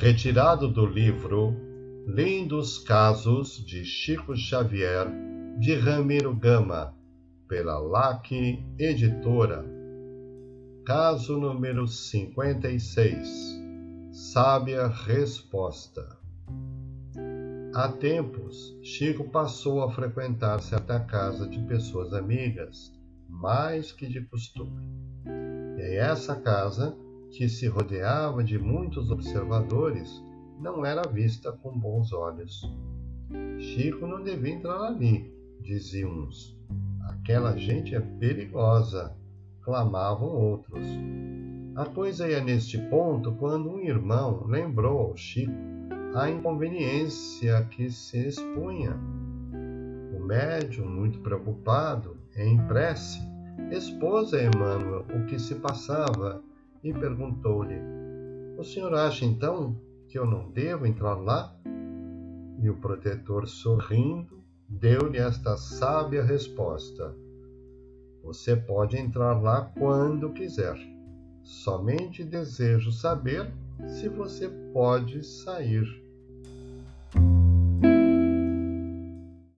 Retirado do livro Lindos Casos de Chico Xavier, de Ramiro Gama, pela LAC Editora. Caso número 56 Sábia Resposta Há tempos, Chico passou a frequentar certa casa de pessoas amigas, mais que de costume. E essa casa, que se rodeava de muitos observadores, não era vista com bons olhos. Chico não devia entrar ali, diziam uns. Aquela gente é perigosa, clamavam outros. A coisa ia neste ponto quando um irmão lembrou ao Chico a inconveniência que se expunha. O médium, muito preocupado, em prece, expôs a Emmanuel o que se passava e perguntou-lhe: O senhor acha então que eu não devo entrar lá? E o protetor, sorrindo, deu-lhe esta sábia resposta: Você pode entrar lá quando quiser. Somente desejo saber se você pode sair.